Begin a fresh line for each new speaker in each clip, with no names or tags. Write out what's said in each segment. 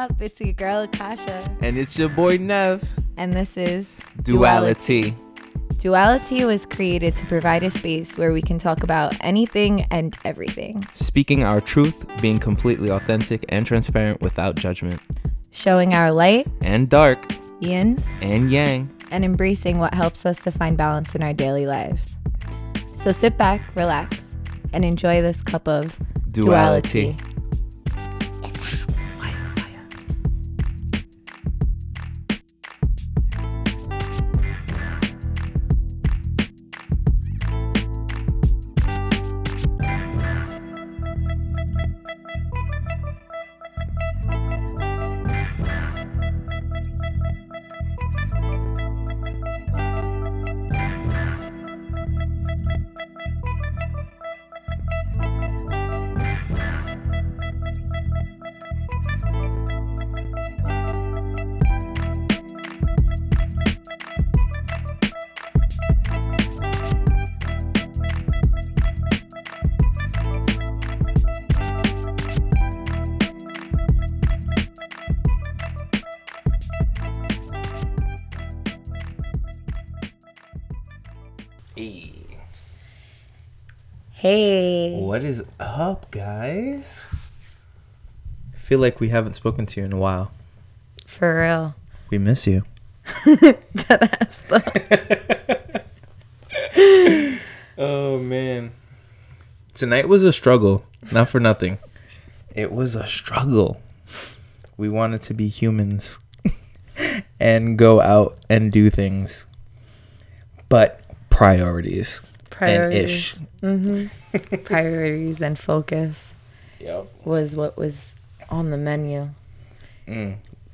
Up? It's your girl Akasha,
And it's your boy Nev.
and this is
Duality.
Duality was created to provide a space where we can talk about anything and everything,
Speaking our truth, being completely authentic and transparent without judgment.
showing our light,
And dark.
yin,
And yang.
and embracing what helps us to find balance in our daily lives. So sit back, relax, and enjoy this cup of
Duality.
duality. Hey.
What is up, guys? I feel like we haven't spoken to you in a while.
For real.
We miss you.
Deadass though.
Oh man. Tonight was a struggle, not for nothing. It was a struggle. We wanted to be humans and go out and do things. But priorities. And ish.
Mm-hmm. Priorities and focus
Yep.
was what was on the menu.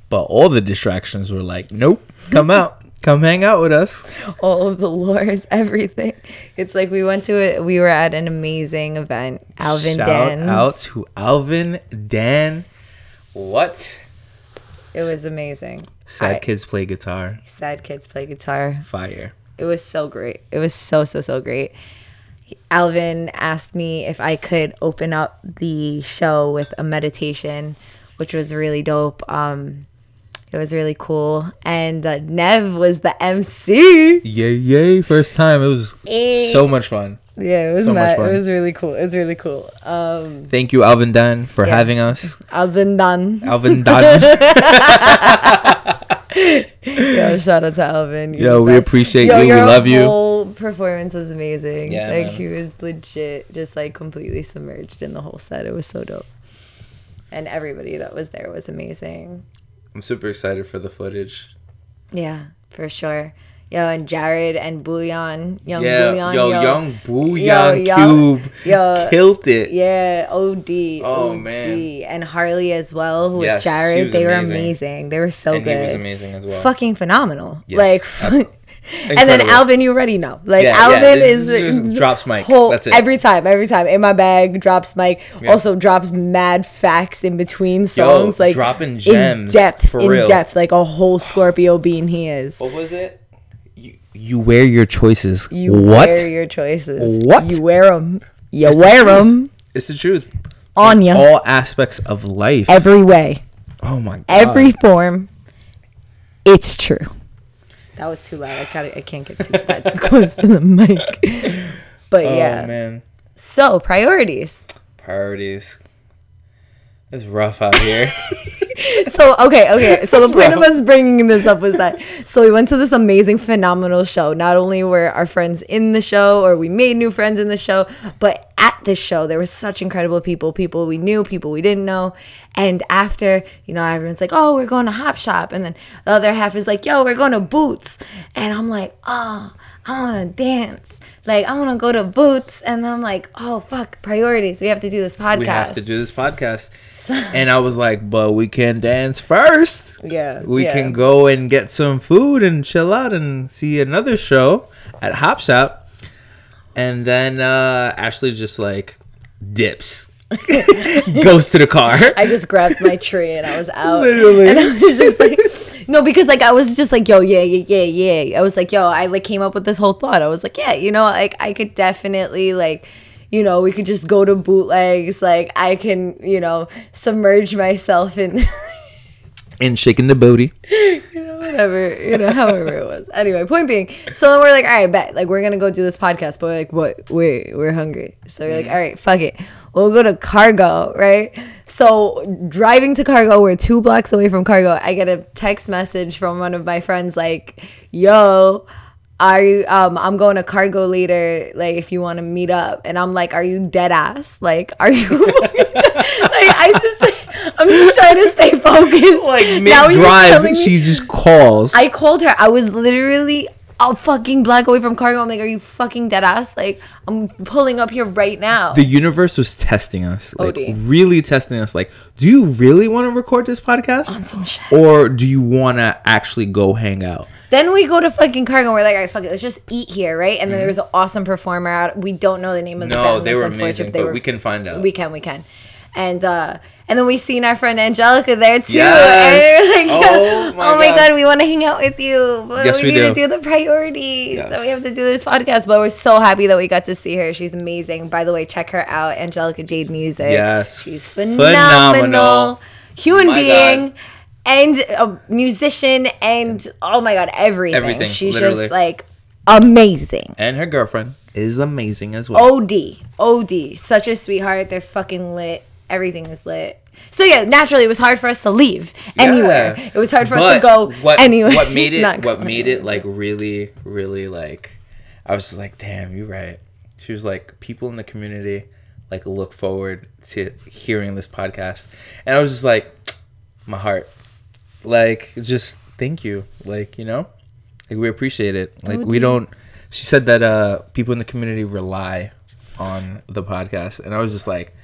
But all the distractions were like, nope, come out. Come hang out with us.
All of the lores, everything. It's like we went to it. We were at an amazing event. Alvin
Shout
Dan's.
out to Alvin Dan. What?
It was amazing.
Sad
I-
kids play guitar.
Sad kids play guitar.
Fire.
It was so great. It was so so so great. Alvin asked me if I could open up the show with a meditation, which was really dope. Um, it was really cool, and uh, Nev was the MC.
Yay, yay. First time. It was
Eh.
so much fun.
Yeah, it was
So much fun.
It was really cool. It was really cool. Um,
Thank you, Alvin Dan, for
Yeah.
having us.
Alvin Dan.
Alvin Dan.
Yo, shout out to Alvin. You're
Yo, we
best.
appreciate
Yo,
you. We love you.
The whole performance was amazing.
Yeah,
like
man.
he was legit, just like completely submerged in the whole set. It was so dope. And everybody that was there was amazing.
I'm super excited for the footage.
Yeah, for sure. Yo, and Jared and Bouillon, young
yeah,
Bouillon,
yo,
yo,
young Booyah
Yo, yo,
Cube
yo.
killed it.
Yeah, OD.
Oh,
OD.
man.
And Harley as well, who
Yes,
was Jared. they were
amazing.
amazing. They were so
and
good.
he was amazing as well.
Fucking phenomenal.
Yes.
Like,
Ab-
and then Alvin, you already know. Like
Yeah, yeah,
Alvin
this
is,
just drops mic.
whole-
That's it.
Every time, every time in my bag, drops mic.
Yeah.
Also drops mad facts in between
Yo,
songs, like
dropping gems.
in depth,
for
in
real.
depth, like a whole Scorpio being he is.
What was it? You, you wear your choices.
You
what?
wear your choices.
What?
You wear them. You
It's
wear
truth.
them
It's the truth.
on you
All aspects of life.
every way.
oh my god.
every form. It's true. That was too loud. I can't. I can't get too that close to the mic. But
Oh
yeah.
man.
So priorities.
Priorities. It's rough out here.
So okay, okay. So the point of us bringing this up was that so we went to this amazing, phenomenal show. Not only were our friends in the show, or we made new friends in the show, but at this show there were such incredible people, people we knew, people we didn't know. And after, you know, everyone's like, "Oh, we're going to Hop Shop," and then the other half is like, "Yo, we're going to Boots," and I'm like, "Oh." I want to dance. Like, I want to go to Boots. And I'm like, oh, fuck, priorities. We have to do this podcast.
we have to do this podcast. and I was like, but we can dance first.
Yeah.
We
yeah.
can go and get some food and chill out and see another show at Hop Shop. And then uh Ashley just like dips. Goes to the car.
I just grabbed my tree and I was out.
Literally.
And I was just like, no, because like I was just like, yo, yeah, yeah, yeah, yeah. I was like, yo, I like came up with this whole thought. I was like, yeah, you know, like I could definitely like, you know, we could just go to bootlegs. Like I can, you know, submerge myself in
And shaking the booty.
You know, whatever, you know, however it was. Anyway, point being, so then we're like, all right, bet, like we're gonna go do this podcast, but we're like, what? We're we're hungry, so we're like, all right, fuck it, we'll go to Cargo, right? So driving to Cargo, we're two blocks away from Cargo. I get a text message from one of my friends, like, yo. Are you um I'm going to cargo later, like if you want to meet up. And I'm like, Are you dead ass? Like, are you like I just like, I'm just trying to stay focused.
Like
Now
mid
you're telling
drive,
me-
she just calls.
I called her. I was literally a fucking block away from cargo. I'm like, are you fucking dead ass? Like, I'm pulling up here right now.
the universe was testing us, like
OD.
really testing us. Like, do you really want to record this podcast, On
some shit.
or do you want to actually go hang out?
Then we go to fucking cargo. and We're like, all right, fuck it. Let's just eat here, right? And then there was an awesome performer out. We don't know the name of the
No,
band.
they
It's
were
unfortunate.
amazing, but we can find out.
We can, we can. And uh and then we seen our friend Angelica there too.
Yes.
And we were like,
Oh my
oh my
God.
god, we want to hang out with you. But
Yes,
we,
we
need to
do.
do the priorities.
Yes.
So we have to do this podcast. But we're so happy that we got to see her. She's amazing. By the way, check her out, Angelica Jade Music.
Yes.
She's
Phenomenal.
phenomenal. Human
My
being. And a musician and oh my god, everything.
Everything,
She's
literally.
just like amazing.
And her girlfriend is amazing as well.
OD. OD. Such a sweetheart. They're fucking lit. Everything is lit. So yeah, naturally it was hard for us to leave anywhere.
Yeah.
It was hard for us to go
what,
anywhere.
What made it? What made it like really, really like? I was just like, damn, you're right. She was like, people in the community like look forward to hearing this podcast, and I was just like, my heart, like, just thank you, like you know, like we appreciate it. Like we don't. She said that uh people in the community rely on the podcast, and I was just like.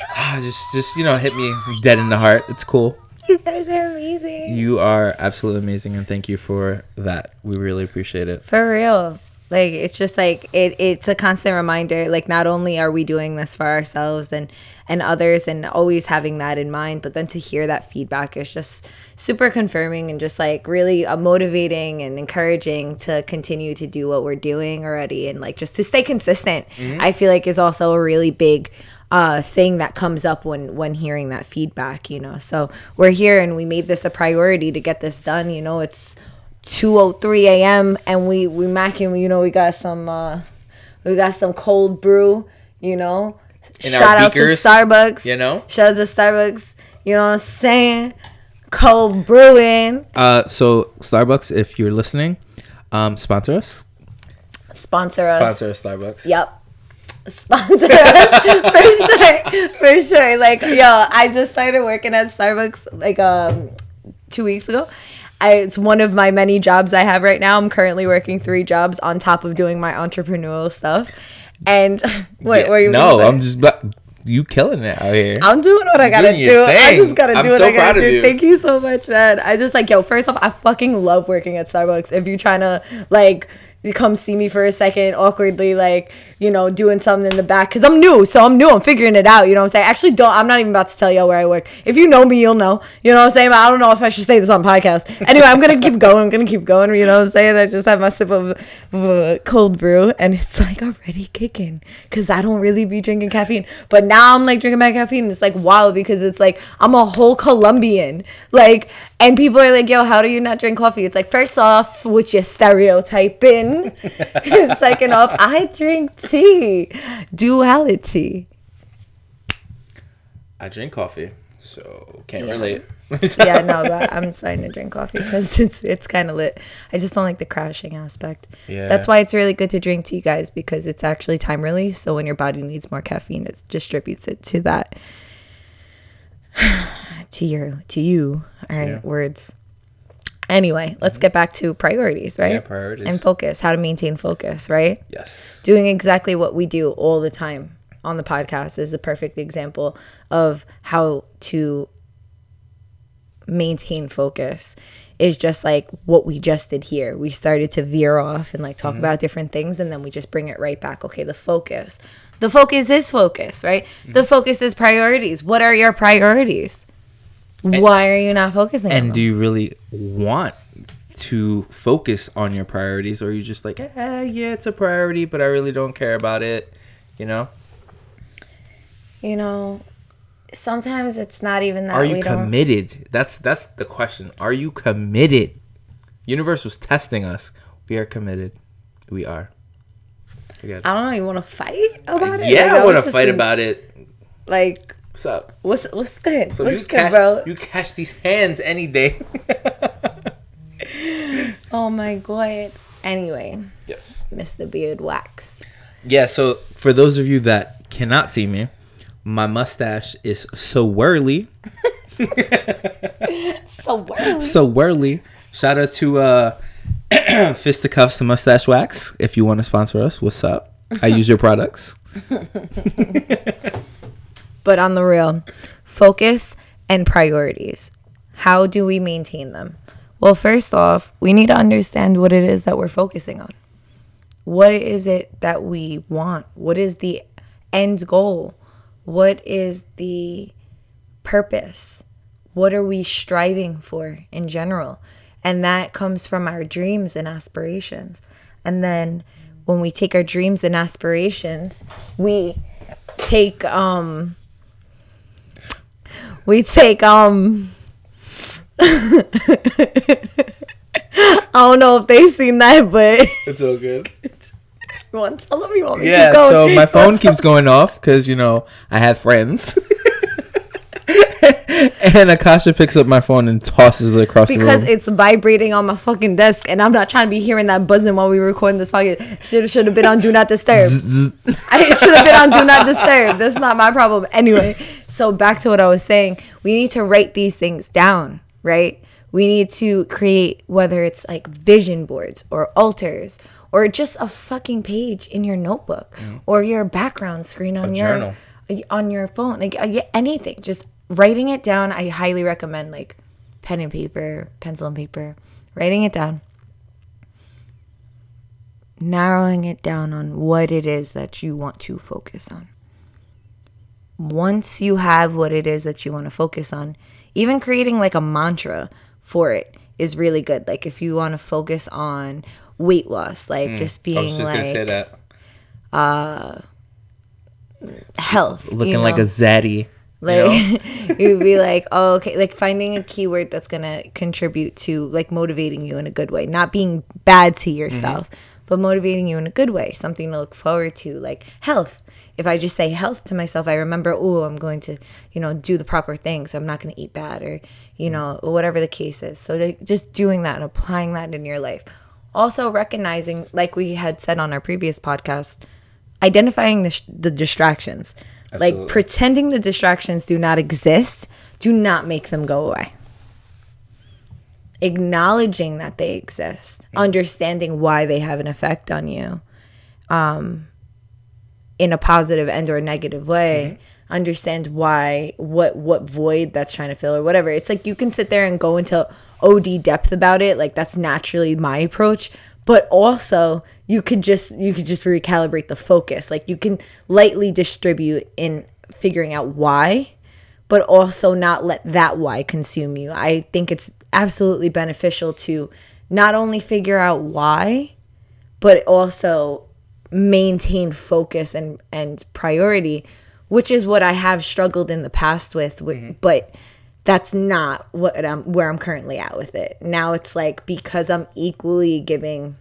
Ah, just, just you know, hit me dead in the heart. It's cool.
You guys are amazing.
You are absolutely amazing, and thank you for that. We really appreciate it.
For real. Like it's just like it it's a constant reminder like not only are we doing this for ourselves and and others and always having that in mind but then to hear that feedback is just super confirming and just like really uh, motivating and encouraging to continue to do what we're doing already and like just to stay consistent. I feel like is also a really big uh, thing that comes up when when hearing that feedback you know so we're here and we made this a priority to get this done you know it's 2:03 a.m. and we we macking you know we got some uh we got some cold brew you know
In
shout out
beakers,
to Starbucks
you know?
shout out to Starbucks you know what I'm saying cold brewing
Uh, so Starbucks, if you're listening, um, sponsor us.
sponsor us
Sponsor us, Starbucks.
Yep. Sponsor us for sure. For sure. Like, yo, I just started working at Starbucks like um two weeks ago. I, it's one of my many jobs I have right now. I'm currently working three jobs on top of doing my entrepreneurial stuff. And wait,
Yeah,
what are you
no? I'm just you killing it out here.
I'm doing what I gotta do. I just gotta
I'm
do what
so
I gotta do.
you.
Thank you so much, man. I just like yo. First off, I fucking love working at Starbucks. If you're trying to like come see me for a second awkwardly, like you know, doing something in the back, cause I'm new, so I'm new. I'm figuring it out. You know what I'm saying? Actually, don't. I'm not even about to tell y'all where I work. If you know me, you'll know. You know what I'm saying? I don't know if I should say this on podcast. Anyway, I'm gonna keep going. I'm gonna keep going. You know what I'm saying? I just have my sip of uh, cold brew, and it's like already kicking, cause I don't really be drinking caffeine. But now I'm like drinking my caffeine. It's like wild because it's like I'm a whole Colombian, like. And people are like, yo, how do you not drink coffee? It's like, first off, which you're stereotyping. Second off, I drink tea. Duality.
I drink coffee, so can't relate.
yeah, no, but I'm starting to drink coffee because it's it's kind of lit. I just don't like the crashing aspect.
Yeah.
That's why it's really good to drink tea, guys, because it's actually time release. So when your body needs more caffeine, it distributes it to that to your to you. All right,
you.
words. Anyway, let's get back to priorities, right?
Yeah, priorities.
And focus. How to maintain focus, right?
Yes.
doing exactly what we do all the time on the podcast is a perfect example of how to maintain focus is just like what we just did here. We started to veer off and like talk mm-hmm. about different things and then we just bring it right back. Okay, the focus. The focus is focus, right? Mm-hmm. The focus is priorities. What are your priorities? Why are you not focusing on
And do you really want to focus on your priorities, or are you just like, eh, yeah, it's a priority, but I really don't care about it? You know,
You know, sometimes it's not even that
are you
don't.
committed? That's that's the question. Are you committed? Universe was testing us. We are committed. We are.
I don't know. You want to fight about it?
yeah,
Like,
I want to fight
an-
about it.
Like,
What's up?
what's what's good?
So
what's
you
good,
catch,
bro?
you catch these hands any day.
oh my god. Anyway,
yes.
Mr. Beard Wax.
Yeah. So for those of you that cannot see me, my mustache is so whirly,
So well.
so whirly. Shout out to uh, Fisticuffs and Mustache Wax. If you want to sponsor us, what's up? I use your products.
but on the real, focus and priorities. How do we maintain them? Well, first off, we need to understand what it is that we're focusing on. What is it that we want? What is the end goal? What is the purpose? What are we striving for in general? And that comes from our dreams and aspirations. And then when we take our dreams and aspirations, we take um we take um I don't know if they seen that, but
It's all good.
you want to tell them you want me to
Yeah, so my phone keeps going off because you know I have friends. and Akasha picks up my phone and tosses it across the room.
because it's vibrating on my fucking desk, and I'm not trying to be hearing that buzzing while we recording this podcast. Should should have been on Do Not Disturb. I should have been on Do Not Disturb. That's not my problem. Anyway, so back to what I was saying. We need to write these things down, right? We need to create whether it's like vision boards or altars or just a fucking page in your notebook or your background screen on
A
your
journal.
on your phone, like uh, anything. Just writing it down. I highly recommend like pen and paper, pencil and paper, writing it down narrowing it down on what it is that you want to focus on. Once you have what it is that you want to focus on, even creating like a mantra for it is really good. Like if you want to focus on weight loss, like just being
Mm. I was just
like
gonna say that.
health, you
Looking like a zaddy.
Like you'd be like, oh, okay, like finding a keyword that's gonna contribute to like motivating you in a good way, not being bad to mm-hmm. yourself, but motivating you in a good way, something to look forward to, like health. If I just say health to myself, I remember, oh, I'm going to, you know, do the proper things. I'm not going to eat bad, or you mm-hmm. know, whatever the case is. So to, just doing that and applying that in your life. Also recognizing, like we had said on our previous podcast, identifying the, sh- the distractions. Like pretending the distractions do not exist, do not make them go away. Acknowledging that they exist, understanding why they have an effect on you um, in a positive and or negative way. Understand why what what void that's trying to fill or whatever. It's like you can sit there and go into OD depth about it. Like that's naturally my approach. But also you could just you could just recalibrate the focus. Like you can lightly distribute in figuring out why, but also not let that why consume you. I think it's absolutely beneficial to not only figure out why, but also maintain focus and and priority which is what i have struggled in the past with, with mm-hmm. but that's not what I'm where I'm currently at with it. Now it's like because I'm equally giving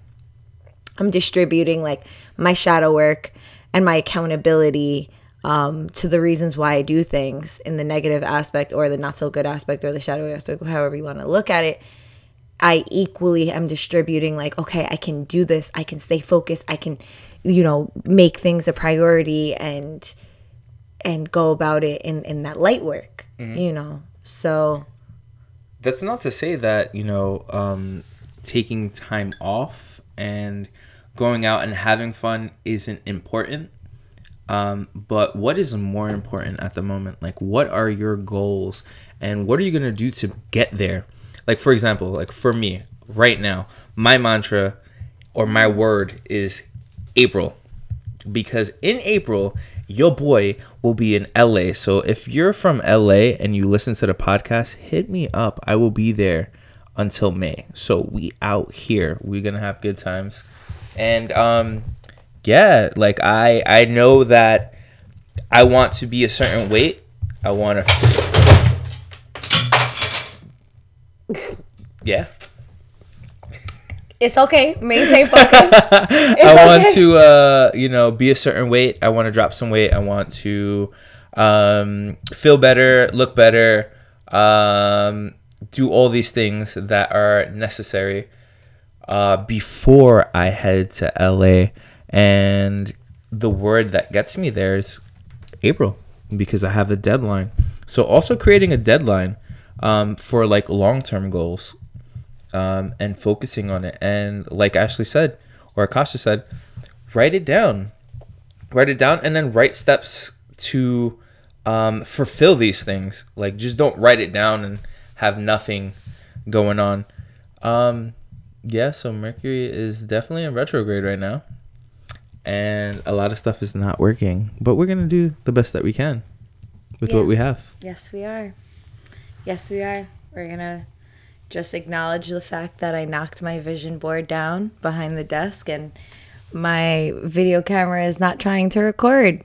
I'm distributing like my shadow work and my accountability um, to the reasons why I do things in the negative aspect or the not so good aspect or the shadow aspect, however you want to look at it. I equally am distributing like, okay, I can do this. I can stay focused. I can, you know, make things a priority and and go about it in in that light work, you know. So
That's not to say that you know um, taking time off and going out and having fun isn't important. Um, but what is more important at the moment? Like, what are your goals, and what are you gonna do to get there? Like, for example, like for me right now, my mantra or my word is April because in April, your boy will be in LA. So if you're from LA and you listen to the podcast, hit me up. I will be there until May. So we out here. We're gonna have good times. And um yeah, like I I know that I want to be a certain weight. I want to. Yeah.
It's okay. Maintain focus.
I want
okay.
to, uh, you know, be a certain weight. I want to drop some weight. I want to um, feel better, look better, um, do all these things that are necessary uh, before I head to LA. And the word that gets me there is April because I have the deadline. So also creating a deadline um, for like long term goals um, and focusing on it. And like Ashley said, or Akasha said, write it down. Write it down and then write steps to um, fulfill these things. Like just don't write it down and have nothing going on. Um, yeah, so Mercury is definitely in retrograde right now. And a lot of stuff is not working. But we're gonna do the best that we can with
Yeah.
what we have.
Yes, we are. Yes, we are. We're gonna just acknowledge the fact that I knocked my vision board down behind the desk and my video camera is not trying to record.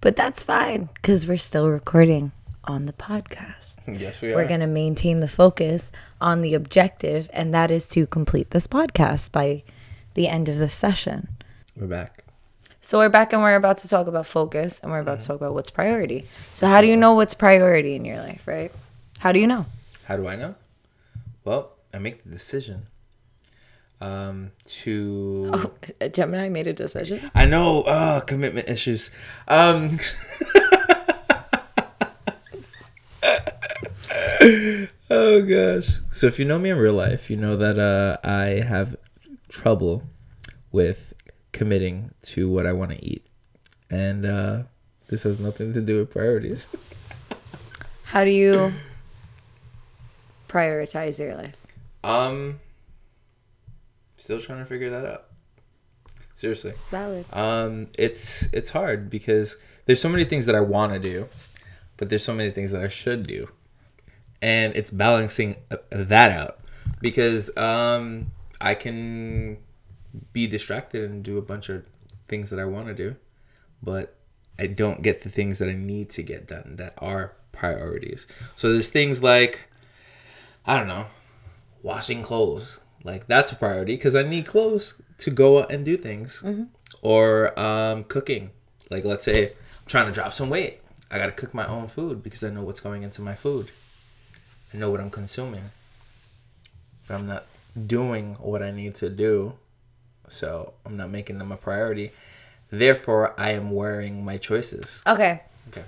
But that's fine because we're still recording on the podcast.
Yes, we are.
We're going to maintain the focus on the objective, and that is to complete this podcast by the end of this session.
We're back.
So we're back and we're about to talk about focus and we're about to talk about what's priority. So how do you know what's priority in your life, right? How do you know?
How do I know? Well, I make the decision um, to.
Gemini made a decision.
I know, uh, commitment issues. Um, oh gosh. So if you know me in real life, you know that uh, I have trouble with committing to what I want to eat, and uh, this has nothing to do with priorities.
How do you prioritize your life?
Um, still trying to figure that out. Seriously.
Valid.
Um, it's it's hard because there's so many things that I want to do, but there's so many things that I should do, and it's balancing uh, that out because um, I can be distracted and do a bunch of things that I want to do, but I don't get the things that I need to get done that are priorities. So there's things like I don't know, washing clothes. Like that's a priority because I need clothes to go out and do things. Or um, cooking. Like let's say I'm trying to drop some weight. I gotta cook my own food because I know what's going into my food. I know what I'm consuming. But I'm not doing what I need to do. So I'm not making them a priority. Therefore, I am wearing my choices.
Okay.
Okay.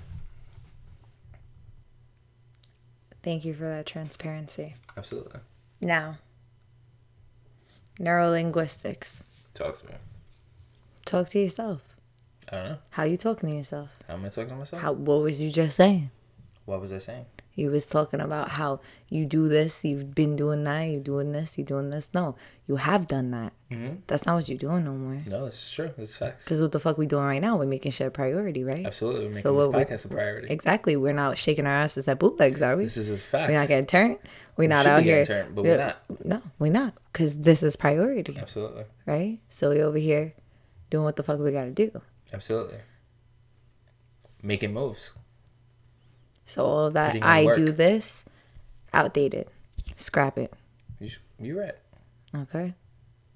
Thank you for that transparency.
Absolutely.
Now, neurolinguistics.
Talk to me.
Talk to yourself.
I don't know.
How you talking to yourself?
How am I talking to myself?
How what was you just saying?
What was I saying?
You was talking about how you do this, you've been doing that, you doing this, you doing this. No, you have done that.
Mhm.
That's not what you're doing no more.
No, this is true. This is facts.
Because what the fuck we doing right now? We're making shit a priority, right?
Absolutely. We're making
So
this
we-
podcast a priority.
Exactly. We're not shaking our asses at bootlegs, are we?
This is a fact.
We're not getting turned. We're not out
be
here.
getting turned, but we're not.
No, we're not. Because this is priority,
Absolutely.
right? So we over here doing what the fuck we gotta do.
Absolutely. Making moves.
So all that, I
work.
do this, outdated. Scrap it.
You sh- You're right.
Okay.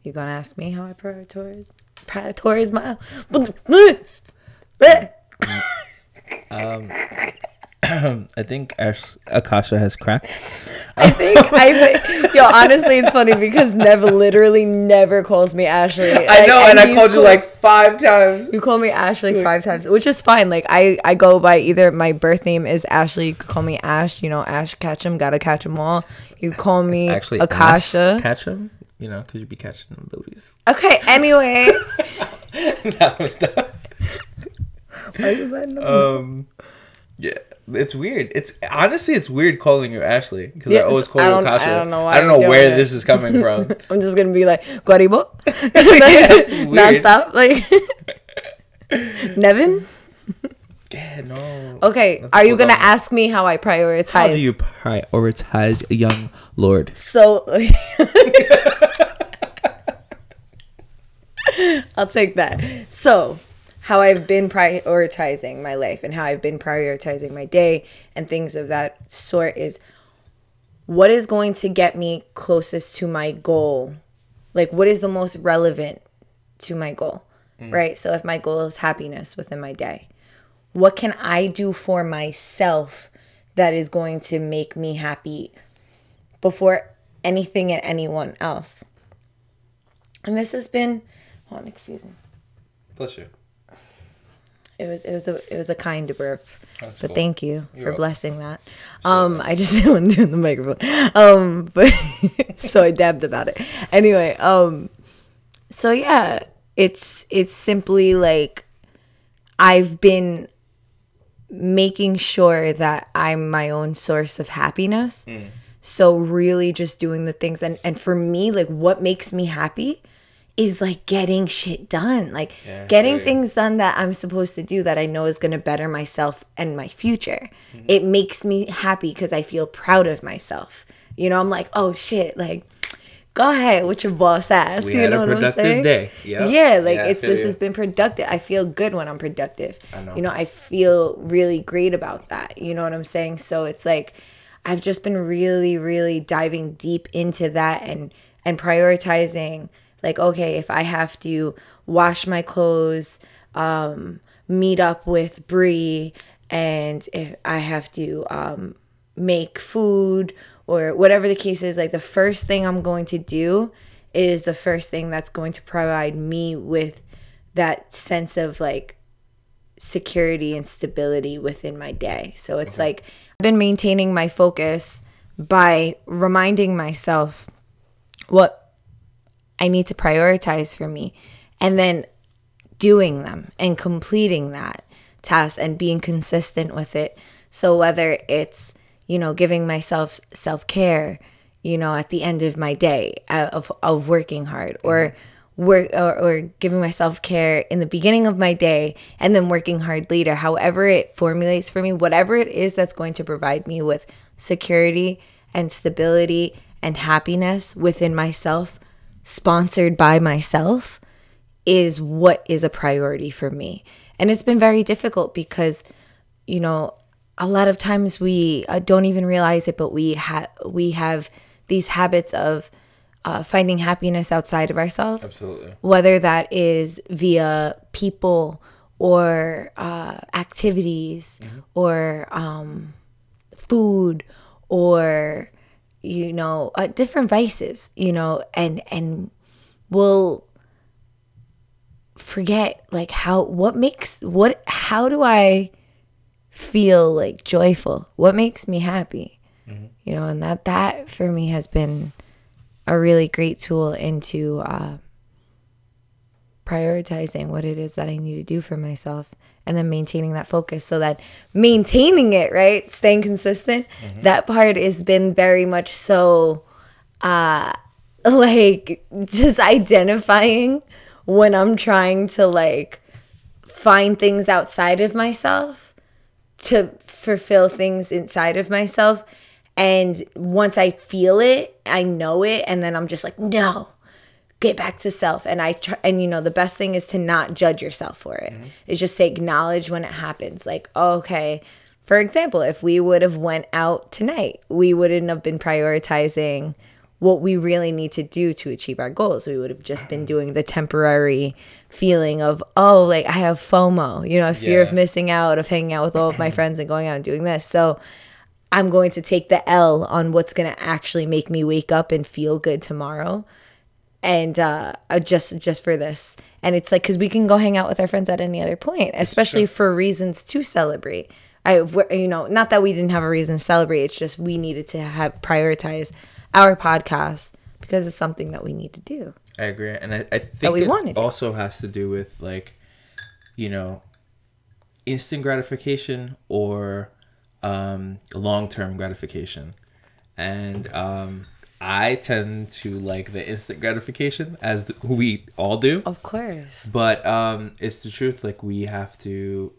You're gonna ask me how I prioritize prioritize my
I think Ash- Akasha has cracked.
I think I yo honestly it's funny because Nev literally never calls me Ashley.
I know, and I called you like five times.
you call me Ashley five times, which is fine. Like I I go by either my birth name is Ashley. You could call me Ash. You know Ash catch catch 'em, gotta catch 'em all. You call me
Actually,
Akasha.
catch them. You know, because you'd be catching them booties.
okay. Anyway,
was the-
Why you letting them-
um, yeah, it's weird. It's honestly, it's weird calling you Ashley because I always call you
don't- I don't know why
I don't know where
it.
this is coming from.
I'm just gonna be like Guaribo, nonstop, like Nevin.
yeah, no.
Okay,
Let
are you gonna
go.
ask me how I prioritize?
How do you prioritize a young lord?
So, I'll take that. So, how I've been prioritizing my life and how I've been prioritizing my day and things of that sort is what is going to get me closest to my goal? Like, what is the most relevant to my goal? Mm. Right? So, if my goal is happiness within my day, what can I do for myself that is going to make me happy before anything and anyone else? And this has been, hold on, excuse me.
Bless you.
It was it was a it was a kind burp.
That's
but
cool.
thank you
You're
for blessing that. Um, I just didn't want to do it in the microphone. Um, but so I dabbed about it. Anyway, um, so yeah, it's it's simply like I've been making sure that I'm my own source of happiness.
Mm.
So really just doing the things and and for me like what makes me happy is like getting shit done. Like
Yeah,
getting things done that I'm supposed to do that I know is going to better myself and my future.
Mm-hmm.
It makes me happy cuz I feel proud of myself. You know, I'm like, "Oh shit, like go ahead with your boss ass."
We
you
had
know
a
what I'm
productive
saying?
day. Yep.
Yeah, like
Yeah,
it's this
you.
has been productive. I feel good when I'm productive.
I know.
You know, I feel really great about that. You know what I'm saying? So it's like I've just been really, really diving deep into that and and prioritizing like, okay, if I have to wash my clothes, um, meet up with Bree, and if I have to um, make food or whatever the case is, like the first thing I'm going to do is the first thing that's going to provide me with that sense of like security and stability within my day. So it's like I've been maintaining my focus by reminding myself what I need to prioritize for me and then doing them and completing that task and being consistent with it. So whether it's, you know, giving myself self-care, you know, at the end of my day uh, of of working hard or work or, or giving myself care in the beginning of my day and then working hard later however it formulates for me whatever it is that's going to provide me with security and stability and happiness within myself sponsored by myself is what is a priority for me. And it's been very difficult because, you know, a lot of times we uh, don't even realize it, but we have we have these habits of uh, finding happiness outside of ourselves.
Absolutely.
Whether that is via people or uh, activities or um, food or you know uh, different vices you know and and we'll forget like how what makes what how do i feel like joyful? What makes me happy? You know and that that for me has been a really great tool into uh prioritizing what it is that I need to do for myself and then maintaining that focus so that maintaining it, right? Staying consistent. That part has been very much so uh like just identifying when I'm trying to like find things outside of myself to fulfill things inside of myself and once I feel it, I know it and then I'm just like, "No, get back to self and i try and you know the best thing is to not judge yourself for it. Mm-hmm. Is just to acknowledge when it happens. Like oh, okay for example if we would have went out tonight we wouldn't have been prioritizing what we really need to do to achieve our goals. We would have just been doing the temporary feeling of oh like i have fomo you know a fear of missing out of hanging out with all of my friends and going out and doing this. So i'm going to take the l on what's going to actually make me wake up and feel good tomorrow and uh uh, just just for this. And it's like because we can go hang out with our friends at any other point especially for reasons to celebrate. I you know not that we didn't have a reason to celebrate it's just we needed to have prioritize our podcast because it's something that we need to do.
I agree, and I, I think
we
it
wanted.
also has to do with like, you know, instant gratification or um, long term gratification, and um, I tend to like the instant gratification as th- we all do.
of course
But um, it's the truth. Like we have to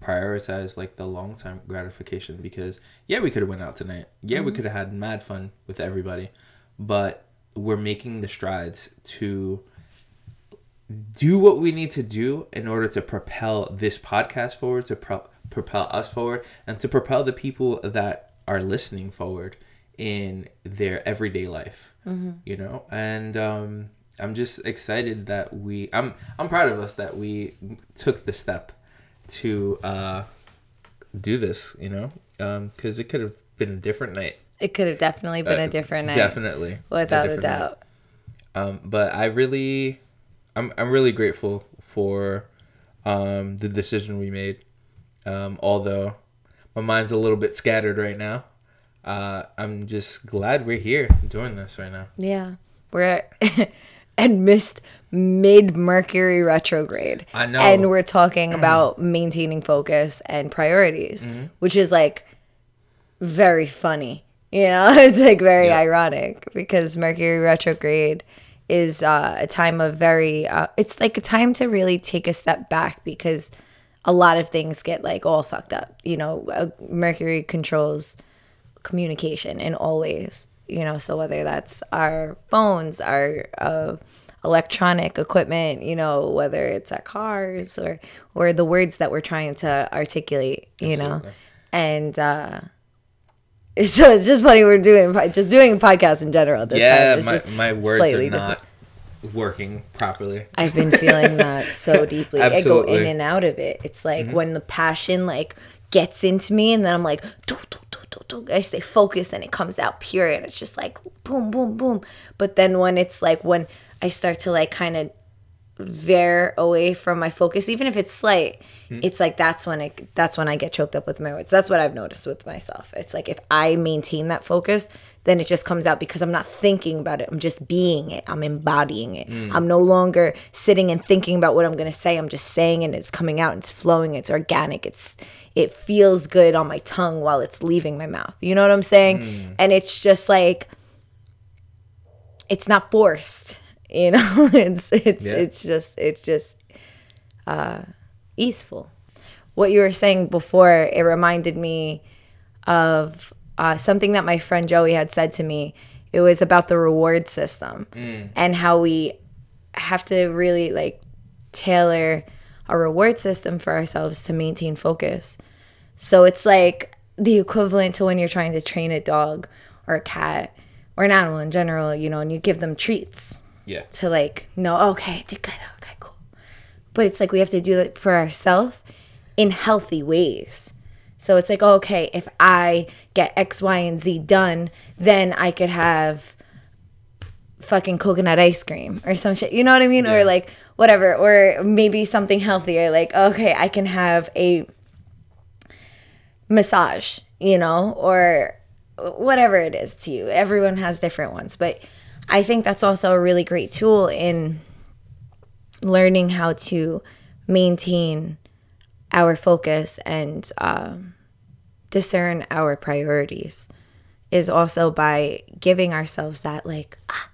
prioritize like the long term gratification because yeah, we could have went out tonight. Yeah, we could have had mad fun with everybody, but we're making the strides to do what we need to do in order to propel this podcast forward, to pro- propel us forward, and to propel the people that are listening forward in their everyday life. You know, and um, I'm just excited that we. I'm I'm proud of us that we took the step to uh, do this. You know, because it could have been a different night.
It could have definitely been
Uh,
a different night.
Definitely,
Without a
night.
doubt.
Um, but I really, I'm I'm really grateful for um, the decision we made. Um, although my mind's a little bit scattered right now, uh, I'm just glad we're here doing this right now.
Yeah. We're at and missed mid Mercury retrograde.
I know.
And we're talking about maintaining focus and priorities,
Mm-hmm.
which is like very funny. You know, it's like very
Yeah.
ironic because Mercury retrograde is uh, a time of very, uh, it's like a time to really take a step back because a lot of things get like all fucked up. You know, uh, Mercury controls communication in all ways you know so whether that's our phones our uh, electronic equipment you know whether it's our cars or or the words that we're trying to articulate you know and uh so it's just funny we're doing just doing a podcast in general this
yeah,
time. It's
my
just
my words are
different.
not working properly.
I've been feeling that so deeply. I go
Mm-hmm.
in and out of it. It's like when the passion like gets into me and then I'm like. I stay focused and it comes out pure and it's just like boom boom boom. But then when it's like when I start to like kind of veer away from my focus even if it's slight
Hmm.
it's like that's when it that's when i get choked up with my words. That's what i've noticed with myself. It's like if i maintain that focus then it just comes out because i'm not thinking about it. I'm just being it. I'm embodying it.
Hmm.
i'm no longer sitting and thinking about what i'm going to say. I'm just saying it. And it's coming out. And it's flowing. It's organic. It's it feels good on my tongue while it's leaving my mouth. You know what i'm saying?
Hmm.
and it's just like it's not forced. You know? It's it's
Yeah.
it's just it's just uh easeful what you were saying before it reminded me of uh, something that my friend joey had said to me it was about the reward system and how we have to really like tailor a reward system for ourselves to maintain focus so it's like the equivalent to when you're trying to train a dog or a cat or an animal in general, you know, and you give them treats
Yeah.
to like know, okay, did good. But it's like we have to do it for ourselves in healthy ways. So it's like, oh, okay, if I get X, Y, and Z done, then I could have fucking coconut ice cream or some shit. You know what I mean?
Yeah.
Or like whatever. Or maybe something healthier. Like, okay, I can have a massage, you know, or whatever it is to you. Everyone has different ones. But I think that's also a really great tool in learning how to maintain our focus and um, discern our priorities is also by giving ourselves that like ah,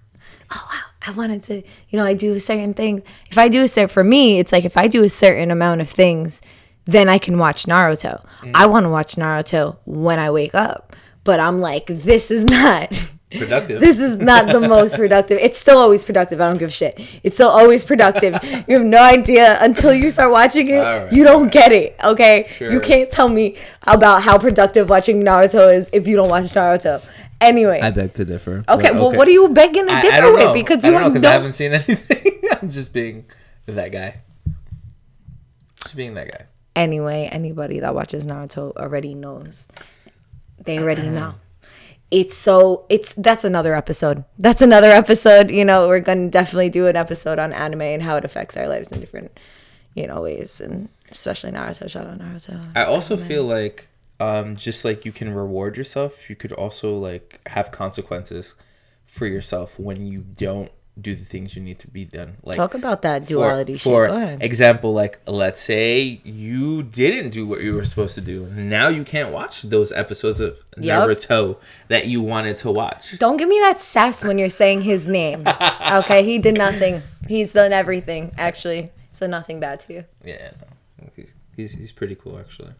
oh wow i wanted to you know i do certain things. If i do a certain for me it's like if i do a certain amount of things then i can watch naruto. I want to watch naruto when i wake up but i'm like this is not
Productive.
this is not the most productive. It's still always productive. I don't give a shit. It's still always productive. You have no idea until you start watching it.
All right,
you don't get it. Okay. You can't tell me about how productive watching Naruto is if you don't watch Naruto. Anyway.
I beg to differ.
okay.
but
Well, what are you begging to
I,
differ
I don't
with?
know
Because
I
you
don't know
have
because
no.
I haven't seen anything. I'm just being that guy. Just being that guy.
anyway, anybody that watches Naruto already knows. They already know. It's so it's that's another episode. That's another episode. You know, we're gonna definitely do an episode on anime and how it affects our lives in different, you know, ways, and especially Naruto. Shout out Naruto.
I also feel like um, just like you can reward yourself, you could also like have consequences for yourself when you don't do the things you need to be done. Like
Talk about that duality
For
ahead.
example, like let's say you didn't do what you were supposed to do. Now you can't watch those episodes of
Yup.
Naruto that you wanted to watch.
Don't give me that sass when you're saying his name. okay, he did nothing. He's done everything. Actually, he's done nothing bad to you.
Yeah, no. He's, he's he's pretty cool actually.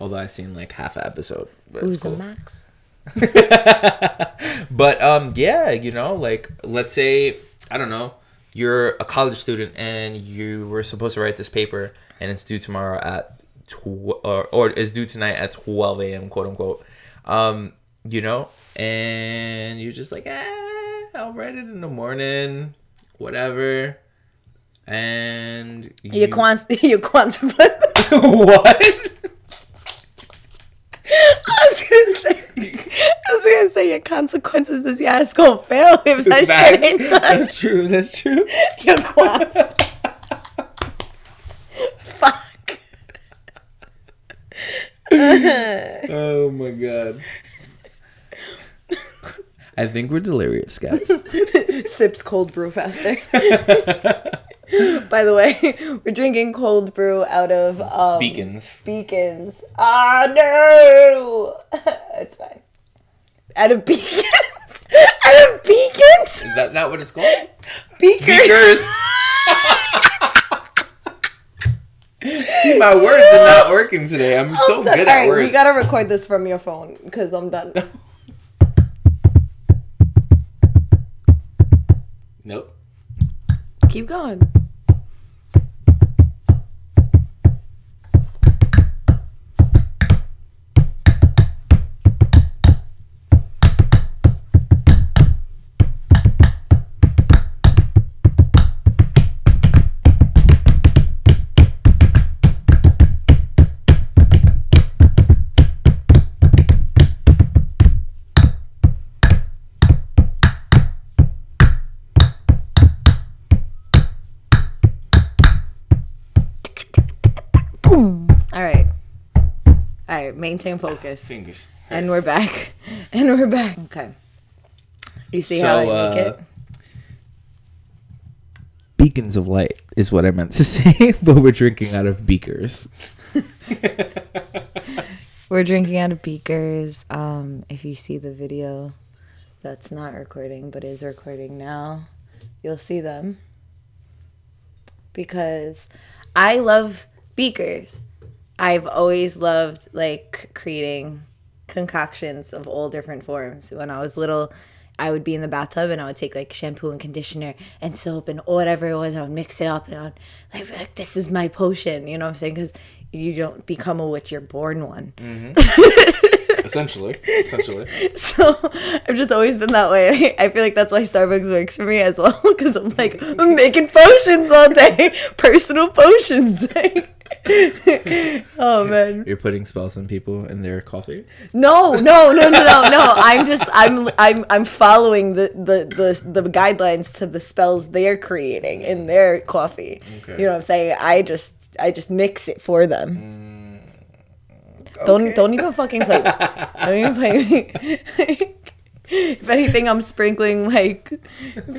Although I've seen like half an episode, but it's
Who's
cool.
the max?
but um yeah you know like let's say i don't know you're a college student and you were supposed to write this paper and it's due tomorrow at tw- or, or is due tonight at 12 a.m. quote unquote um you know and you're just like eh, i'll write it in the morning whatever and
Your, cons- your consequence.
what
I was gonna say, I was gonna say your consequences is your ass gonna fail if that shit ain't done.
that's true that's true
Your quas. Fuck.
oh my god i think we're delirious guys
Sips cold brew faster. By the way, we're drinking cold brew out of um,
beacons
beacons. Ah no, it's fine. Out of beacons. out of beacons.
is that not what it's called
Beakers.
beakers See, my words are not working today. I'm so
I'm done.
good
All
at
right,
words.
we gotta record this from your phone because I'm done.
Nope.
Keep going. Maintain focus.
Fingers.
And we're back. And we're back. Okay. You see how I
So,
make
uh,
it?
Beacons of light is what I meant to say, but we're drinking out of beakers.
We're drinking out of beakers. Um, if you see the video that's not recording but is recording now, you'll see them. Because I love beakers. I've always loved like creating concoctions of all different forms. When I was little, I would be in the bathtub and I would take like shampoo and conditioner and soap and whatever it was. I would mix it up and I would like, like this is my potion. You know what I'm saying? Because you don't become a witch, you're born one. Mm-hmm.
Essentially. Essentially.
So I've just always been that way. I feel like that's why Starbucks works for me as well because I'm like I'm making potions all day, personal potions. oh man,
You're putting spells on people in their coffee?
no, no, no, no, no, no. I'm just I'm I'm I'm following the the the, the guidelines to the spells they're creating in their coffee.
Okay.
You know what I'm saying? I just I just mix it for them. Mm. Don't
Okay.
don't even fucking play. don't even play me. if anything, I'm sprinkling like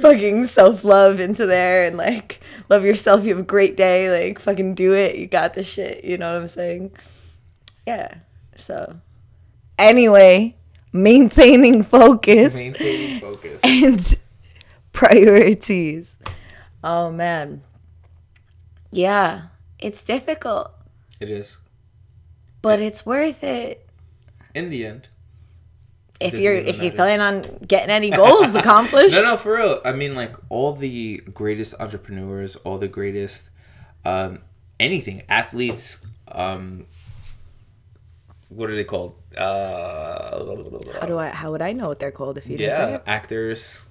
fucking self love into there and like love yourself. You have a great day. Like fucking do it. You got this shit. You know what I'm saying? Yeah. So anyway, maintaining focus
Maintaining focus.
and priorities. Oh man. Yeah, it's difficult,
It is.
But it's worth it.
In the end.
if you're if you
matter.
plan on getting any goals accomplished.
No, no, for real. I mean, like all the greatest entrepreneurs, all the greatest, um, anything, athletes. Um, what are they called? Uh,
How do I? How would I know what they're called if you didn't say
yeah,
it?
actors.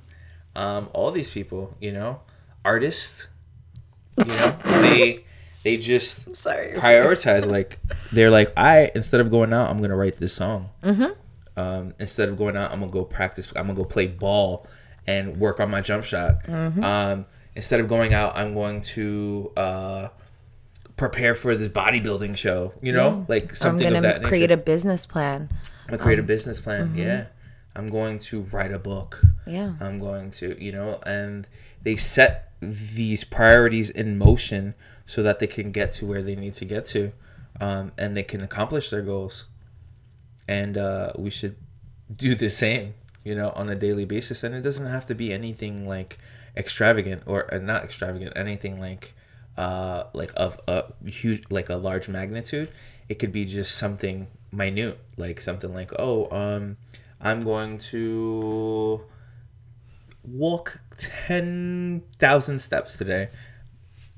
Um, all these people, you know, artists. You know, they they just prioritize like they're like i instead of going out i'm gonna write this song.
Mm-hmm.
um, instead of going out i'm gonna go practice i'm gonna go play ball and work on my jump shot.
Mm-hmm.
um, instead of going out i'm going to uh, prepare for this bodybuilding show you know? Like
I'm
something of
gonna
that nature.
create a business plan.
i'm gonna create a business plan yeah. I'm going to write a book.
Yeah.
I'm going to, you know, and they set these priorities in motion so that they can get to where they need to get to, um, and they can accomplish their goals. And uh, we should do the same, you know, on a daily basis. And it doesn't have to be anything like extravagant or uh, not extravagant, anything like uh, like of a huge, like a large magnitude. It could be just something minute, like something like, oh, um, I'm going to walk 10,000 steps today.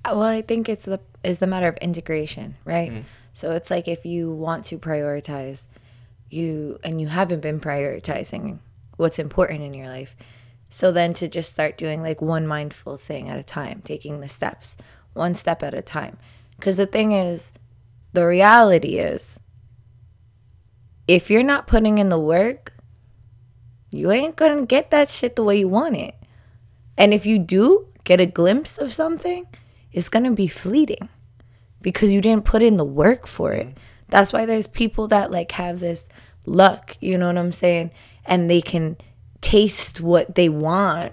Well, I think it's the is the matter of integration, right? Mm. So it's like if you want to prioritize you and you haven't been prioritizing what's important in your life. So then to just start doing like one mindful thing at a time, taking the steps, one step at a time. Cuz the thing is the reality is if you're not putting in the work, you ain't going to get that shit the way you want it. And if you do get a glimpse of something, it's going to be fleeting because you didn't put in the work for it. Mm-hmm. That's why there's people that like have this luck, you know what I'm saying? And they can taste what they want,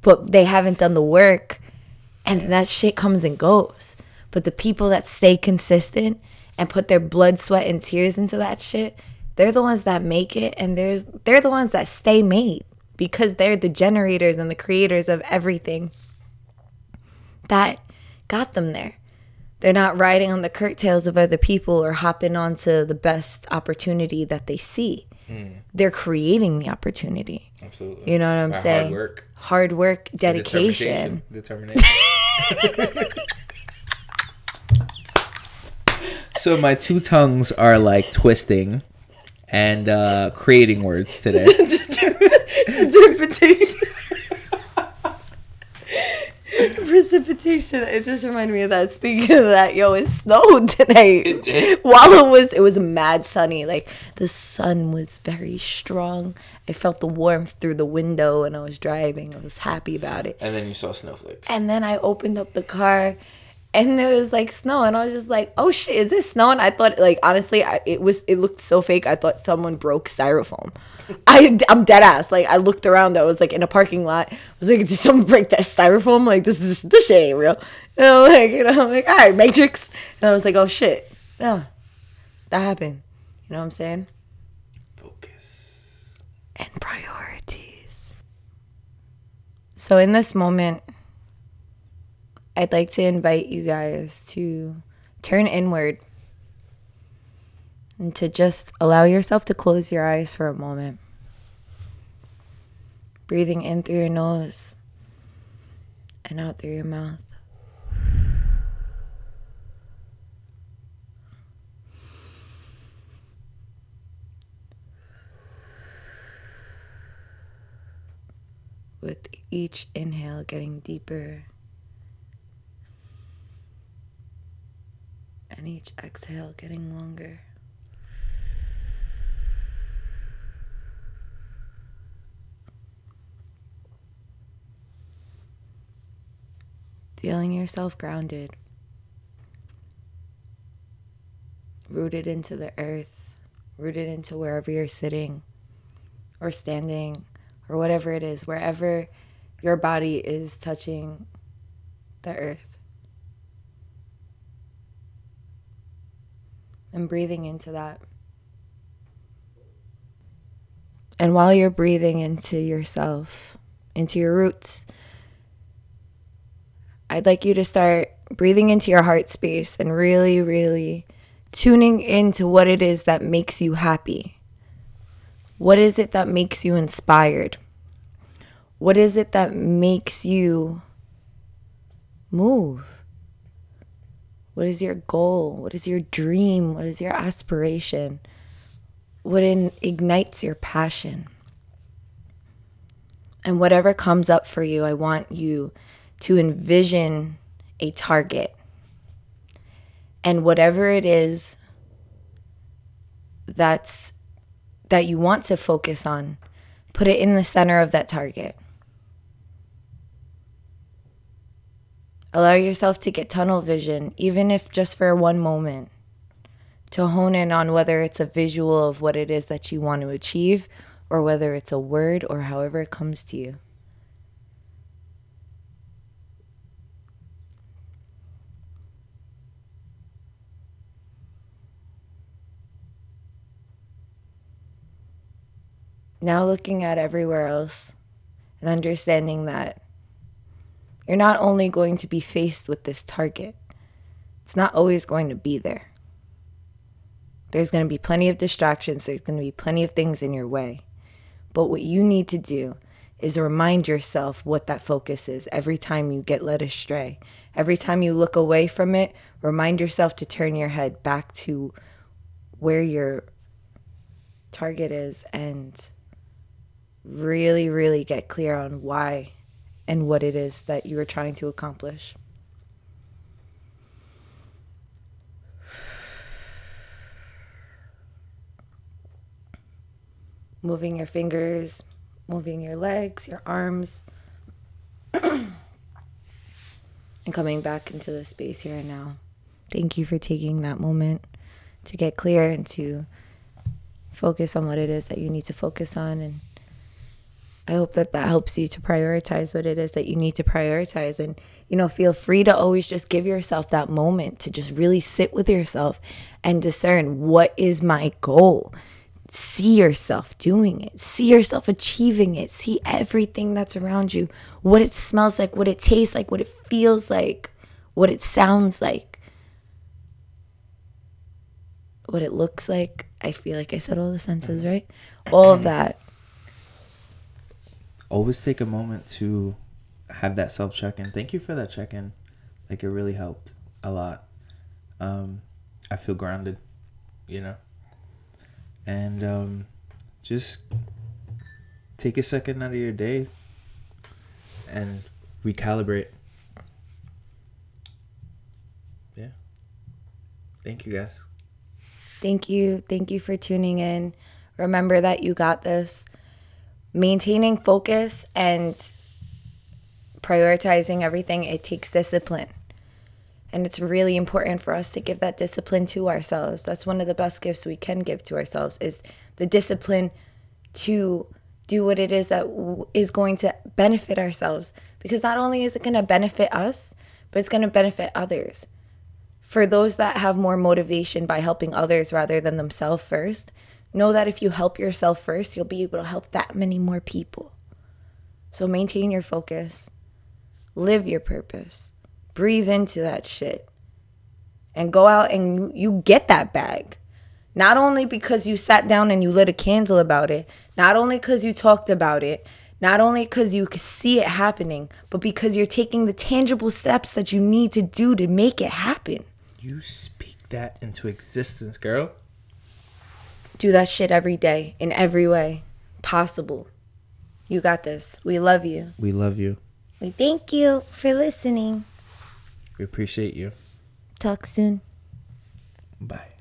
but they haven't done the work and that shit comes and goes. But the people that stay consistent and put their blood, sweat and tears into that shit, they're the ones that make it and there's they're the ones that stay made because they're the generators and the creators of everything that got them there. They're not riding on the curtails of other people or hopping onto the best opportunity that they see. They're creating the opportunity.
Absolutely.
You know what I'm
By
saying?
Hard work.
Hard work, dedication.
Determination. Determination. so my two tongues are like twisting and uh, creating words today.
Precipitation. Precipitation. It just reminded me of that. Speaking of that, yo, it snowed today. It
did?
While it was, it was mad sunny. Like the sun was very strong. I felt the warmth through the window and I was driving. I was happy about it.
and then you saw snowflakes.
And then I opened up the car and there was like snow and I was just like, "Oh shit, is this snow and I thought like honestly, I, it was it looked so fake. I thought someone broke styrofoam. I I'm dead ass. Like I looked around, I was like in a parking lot. I was like, "Did someone break that styrofoam?" Like this is this shit ain't real. And I'm like, you know, I'm like, "All right, Matrix." And I was like, "Oh shit." Yeah. That happened. You know what I'm saying?
Focus.
and priorities. So, in this moment, I'd like to invite you guys to turn inward and to just allow yourself to close your eyes for a moment. Breathing in through your nose and out through your mouth. with each inhale getting deeper and each exhale getting longer. Feeling yourself grounded, rooted into the earth, rooted into wherever you're sitting or standing or whatever it is, wherever your body is touching the earth. And breathing into that. And while you're breathing into yourself, into your roots, I'd like you to start breathing into your heart space and really, really tuning into what it is that makes you happy. What is it that makes you inspired? What is it that makes you move? What is your goal? What is your dream? What is your aspiration? What in, ignites your passion? And whatever comes up for you, I want you to envision a target. And whatever it is that's that you want to focus on, put it in the center of that target. Allow yourself to get tunnel vision, even if just for one moment, to hone in on whether it's a visual of what it is that you want to achieve or whether it's a word or however it comes to you. Now looking at everywhere else and understanding that you're not only going to be faced with this target, it's not always going to be there. There's going to be plenty of distractions, there's going to be plenty of things in your way. But what you need to do is remind yourself what that focus is every time you get led astray. Every time you look away from it, remind yourself to turn your head back to where your target is and really, really get clear on why and what it is that you are trying to accomplish. Moving your fingers, moving your legs, your arms, and coming back into the space here and now. Thank you for taking that moment to get clear and to focus on what it is that you need to focus on and I hope that that helps you to prioritize what it is that you need to prioritize. And, you know, feel free to always just give yourself that moment to just really sit with yourself and discern what is my goal. See yourself doing it, see yourself achieving it, see everything that's around you, what it smells like, what it tastes like, what it feels like, what it sounds like, what it looks like. I feel like I said all the senses, right? All of that
always take a moment to have that self check in. Thank you for that check in. Like it really helped a lot. Um, I feel grounded, you know. And um, just take a second out of your day and recalibrate. Yeah. Thank you guys.
Thank you. Thank you for tuning in. Remember that you got this maintaining focus and prioritizing everything, it takes discipline. And it's really important for us to give that discipline to ourselves. That's one of the best gifts we can give to ourselves is the discipline to do what it is that is going to benefit ourselves because not only is it going to benefit us, but it's going to benefit others. For those that have more motivation by helping others rather than themselves first, Know that if you help yourself first, you'll be able to help that many more people. So maintain your focus, live your purpose, breathe into that shit, and go out and you, get that bag. Not only because you sat down and you lit a candle about it, not only because you talked about it, not only because you could see it happening, but because you're taking the tangible steps that you need to do to make it happen.
You speak that into existence, girl
do that shit every day in every way possible. You got this. We love you.
We love you.
We thank you for listening.
We appreciate you.
Talk soon.
Bye.